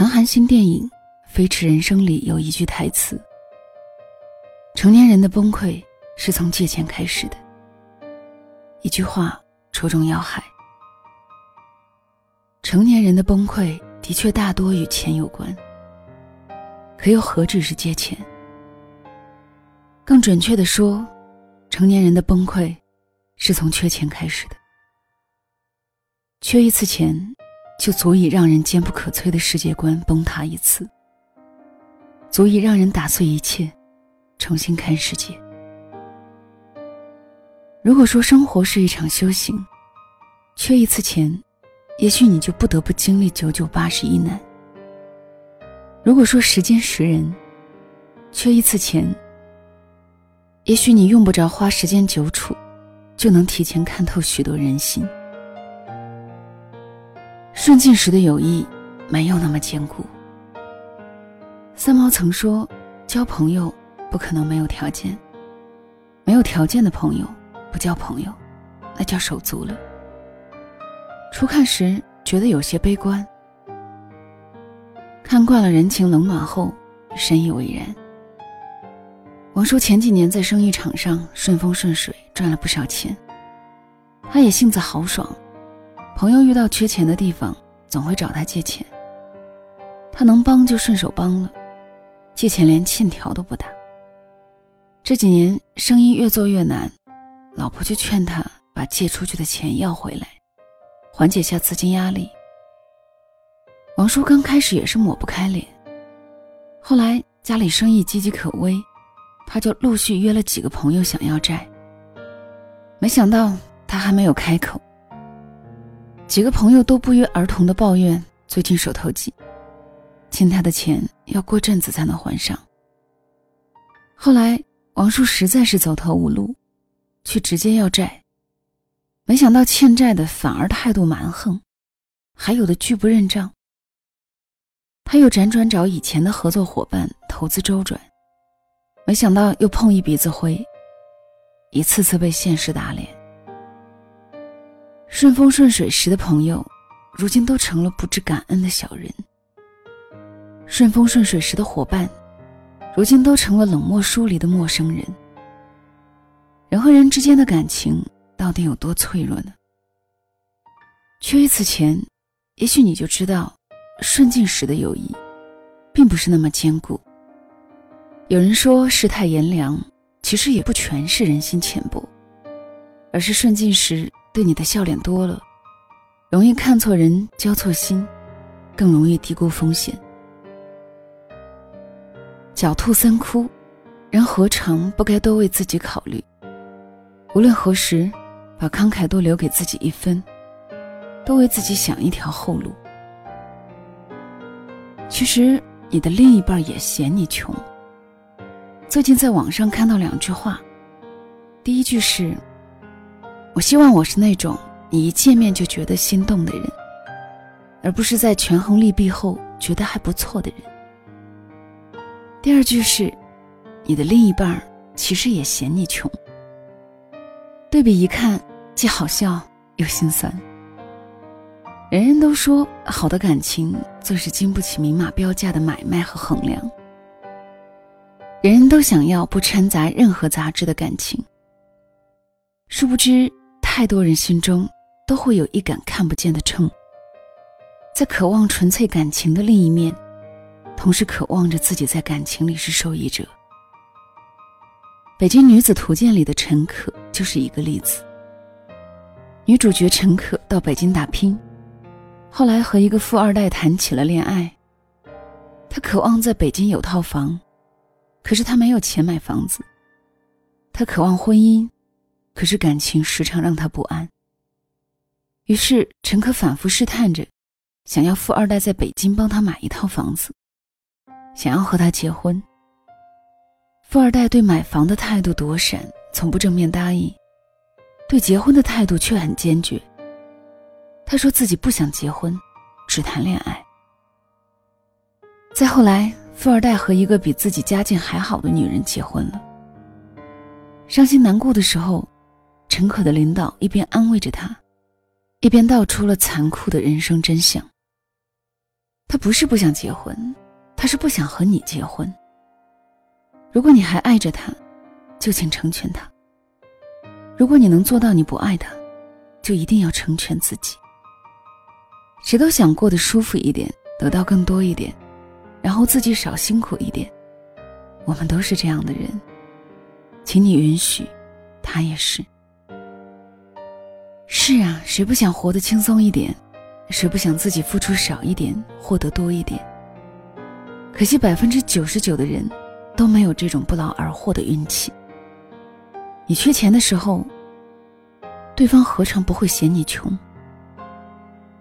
韩寒新电影《飞驰人生》里有一句台词：“成年人的崩溃是从借钱开始的。”一句话戳中要害。成年人的崩溃的确大多与钱有关，可又何止是借钱？更准确的说，成年人的崩溃是从缺钱开始的。缺一次钱，就足以让人坚不可摧的世界观崩塌一次，足以让人打碎一切，重新看世界。如果说生活是一场修行，缺一次钱，也许你就不得不经历九九八十一难。如果说时间识人，缺一次钱，也许你用不着花时间久处，就能提前看透许多人心。顺境时的友谊没有那么坚固。三毛曾说：“交朋友不可能没有条件，没有条件的朋友不叫朋友，那叫手足了。”初看时觉得有些悲观，看惯了人情冷暖后，深以为然。王叔前几年在生意场上顺风顺水，赚了不少钱，他也性子豪爽。朋友遇到缺钱的地方，总会找他借钱。他能帮就顺手帮了，借钱连欠条都不打。这几年生意越做越难，老婆就劝他把借出去的钱要回来，缓解下资金压力。王叔刚开始也是抹不开脸，后来家里生意岌岌可危，他就陆续约了几个朋友想要债。没想到他还没有开口。几个朋友都不约而同的抱怨最近手头紧，欠他的钱要过阵子才能还上。后来王叔实在是走投无路，去直接要债，没想到欠债的反而态度蛮横，还有的拒不认账。他又辗转找以前的合作伙伴投资周转，没想到又碰一鼻子灰，一次次被现实打脸。顺风顺水时的朋友，如今都成了不知感恩的小人；顺风顺水时的伙伴，如今都成了冷漠疏离的陌生人。人和人之间的感情到底有多脆弱呢？缺一次钱，也许你就知道，顺境时的友谊，并不是那么坚固。有人说世态炎凉，其实也不全是人心浅薄，而是顺境时。对你的笑脸多了，容易看错人、交错心，更容易低估风险。狡兔三窟，人何尝不该多为自己考虑？无论何时，把慷慨多留给自己一分，多为自己想一条后路。其实，你的另一半也嫌你穷。最近在网上看到两句话，第一句是。我希望我是那种你一见面就觉得心动的人，而不是在权衡利弊后觉得还不错的人。第二句是，你的另一半其实也嫌你穷。对比一看，既好笑又心酸。人人都说好的感情最是经不起明码标价的买卖和衡量，人人都想要不掺杂任何杂质的感情，殊不知。太多人心中都会有一杆看不见的秤，在渴望纯粹感情的另一面，同时渴望着自己在感情里是受益者。《北京女子图鉴》里的陈可就是一个例子。女主角陈可到北京打拼，后来和一个富二代谈起了恋爱。她渴望在北京有套房，可是她没有钱买房子。她渴望婚姻。可是感情时常让他不安。于是陈可反复试探着，想要富二代在北京帮他买一套房子，想要和他结婚。富二代对买房的态度躲闪，从不正面答应；对结婚的态度却很坚决。他说自己不想结婚，只谈恋爱。再后来，富二代和一个比自己家境还好的女人结婚了。伤心难过的时候。陈可的领导一边安慰着他，一边道出了残酷的人生真相。他不是不想结婚，他是不想和你结婚。如果你还爱着他，就请成全他。如果你能做到你不爱他，就一定要成全自己。谁都想过得舒服一点，得到更多一点，然后自己少辛苦一点。我们都是这样的人，请你允许，他也是。是啊，谁不想活得轻松一点？谁不想自己付出少一点，获得多一点？可惜百分之九十九的人都没有这种不劳而获的运气。你缺钱的时候，对方何尝不会嫌你穷？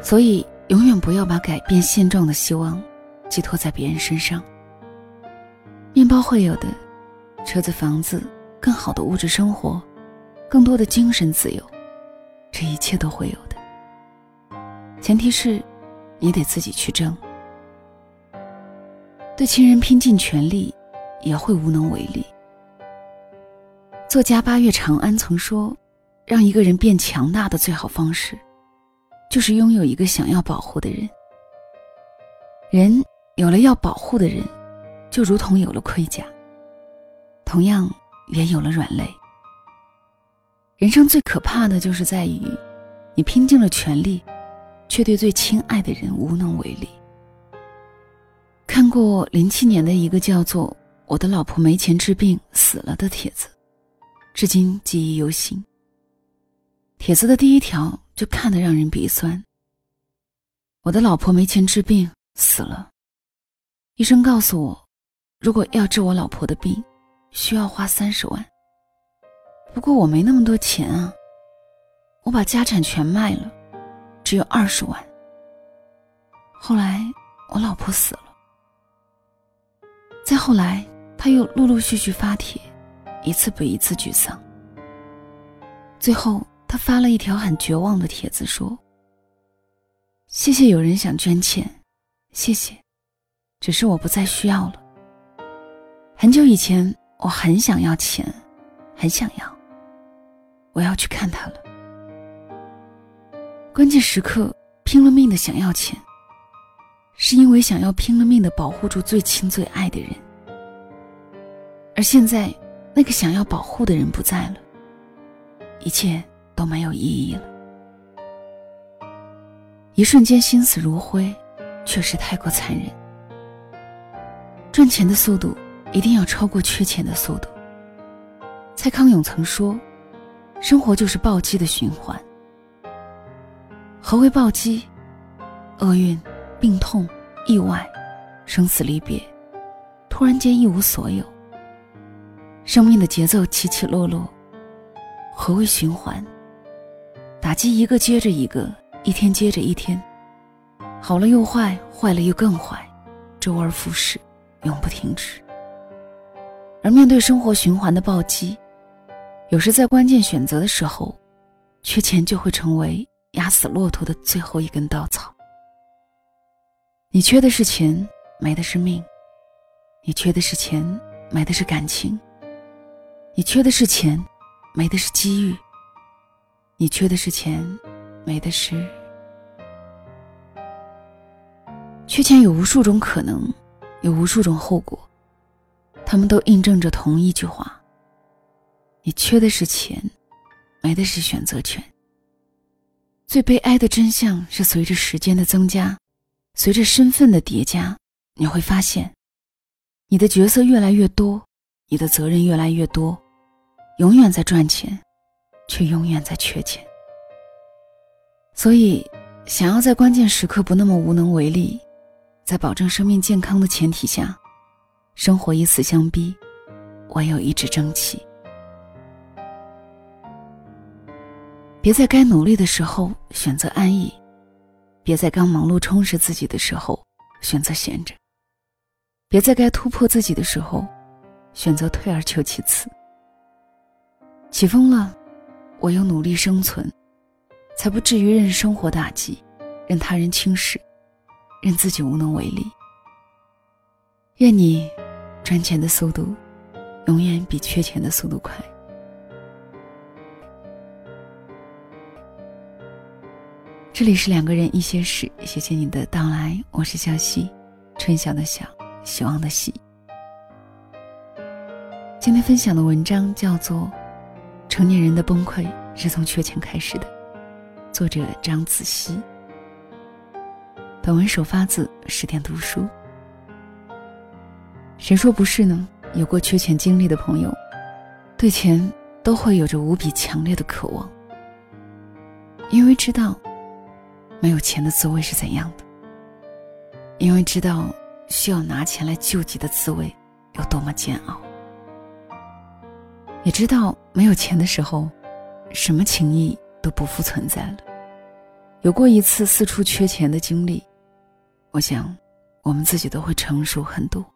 所以，永远不要把改变现状的希望寄托在别人身上。面包会有的，车子、房子，更好的物质生活，更多的精神自由，这一切都会有的。前提是，你得自己去争。对亲人拼尽全力，也会无能为力。作家八月长安曾说：“让一个人变强大的最好方式。”就是拥有一个想要保护的人。人有了要保护的人，就如同有了盔甲，同样也有了软肋。人生最可怕的就是在于，你拼尽了全力，却对最亲爱的人无能为力。看过零七年的一个叫做《我的老婆没钱治病死了》的帖子，至今记忆犹新。帖子的第一条。就看得让人鼻酸。我的老婆没钱治病死了，医生告诉我，如果要治我老婆的病，需要花三十万。不过我没那么多钱啊，我把家产全卖了，只有二十万。后来我老婆死了，再后来他又陆陆续续发帖，一次比一次沮丧，最后。他发了一条很绝望的帖子，说：“谢谢有人想捐钱，谢谢，只是我不再需要了。很久以前我很想要钱，很想要，我要去看他了。关键时刻拼了命的想要钱，是因为想要拼了命的保护住最亲最爱的人。而现在，那个想要保护的人不在了，一切。”都没有意义了。一瞬间心死如灰，确实太过残忍。赚钱的速度一定要超过缺钱的速度。蔡康永曾说：“生活就是暴击的循环。”何为暴击？厄运、病痛、意外、生死离别，突然间一无所有。生命的节奏起起落落。何为循环？打击一个接着一个，一天接着一天，好了又坏，坏了又更坏，周而复始，永不停止。而面对生活循环的暴击，有时在关键选择的时候，缺钱就会成为压死骆驼的最后一根稻草。你缺的是钱，没的是命；你缺的是钱，没的是感情；你缺的是钱，没的是机遇。你缺的是钱，没的是。缺钱有无数种可能，有无数种后果，他们都印证着同一句话：你缺的是钱，没的是选择权。最悲哀的真相是，随着时间的增加，随着身份的叠加，你会发现，你的角色越来越多，你的责任越来越多，永远在赚钱。却永远在缺钱，所以，想要在关键时刻不那么无能为力，在保证生命健康的前提下，生活以死相逼，唯有一直争气。别在该努力的时候选择安逸，别在刚忙碌充实自己的时候选择闲着，别在该突破自己的时候选择退而求其次。起风了。我要努力生存，才不至于任生活打击，任他人轻视，任自己无能为力。愿你赚钱的速度，永远比缺钱的速度快。这里是两个人一些事，谢谢你的到来，我是小溪，春晓的晓，希望的希。今天分享的文章叫做《成年人的崩溃是从缺钱开始的》，作者张子熙。本文首发自十点读书。谁说不是呢？有过缺钱经历的朋友，对钱都会有着无比强烈的渴望，因为知道。没有钱的滋味是怎样的？因为知道需要拿钱来救济的滋味有多么煎熬，也知道没有钱的时候，什么情谊都不复存在了。有过一次四处缺钱的经历，我想，我们自己都会成熟很多。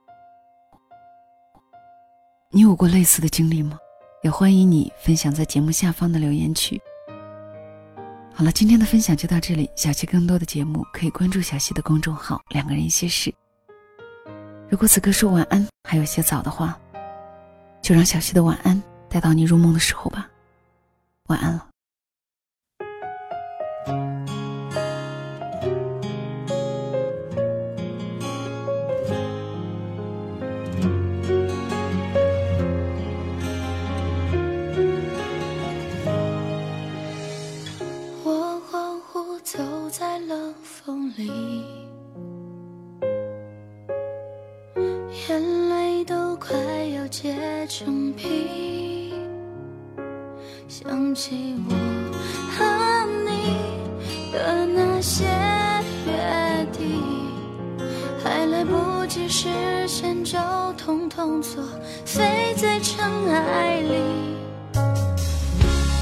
你有过类似的经历吗？也欢迎你分享在节目下方的留言区。好了，今天的分享就到这里。小溪更多的节目可以关注小溪的公众号“两个人一些事”。如果此刻说晚安还有些早的话，就让小溪的晚安带到你入梦的时候吧。晚安了。眼泪都快要结成冰，想起我和你的那些约定，还来不及实现就统统作废在尘埃里。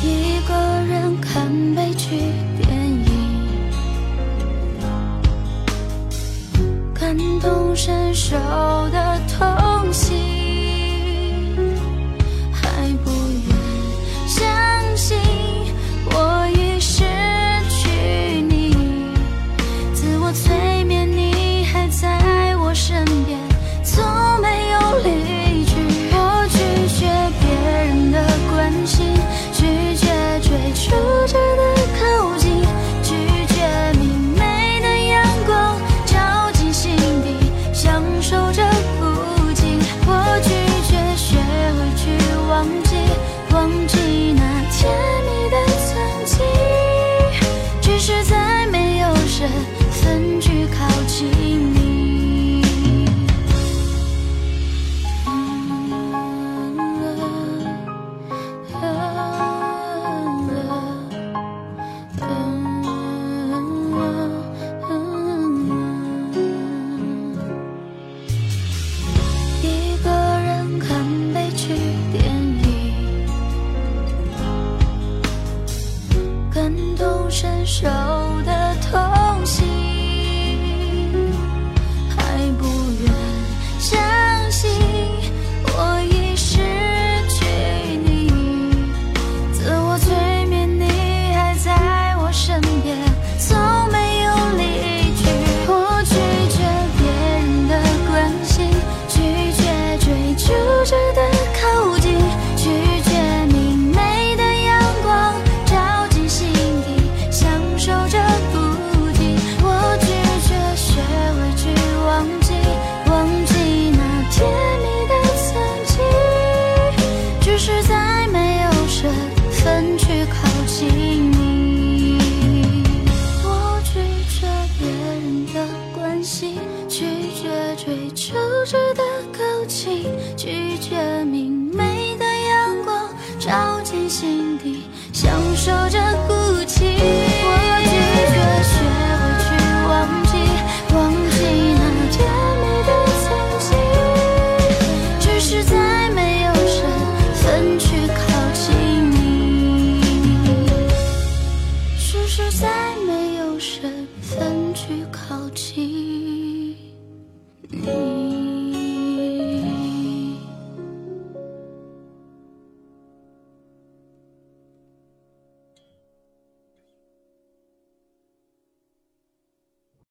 一个人看悲剧伸手的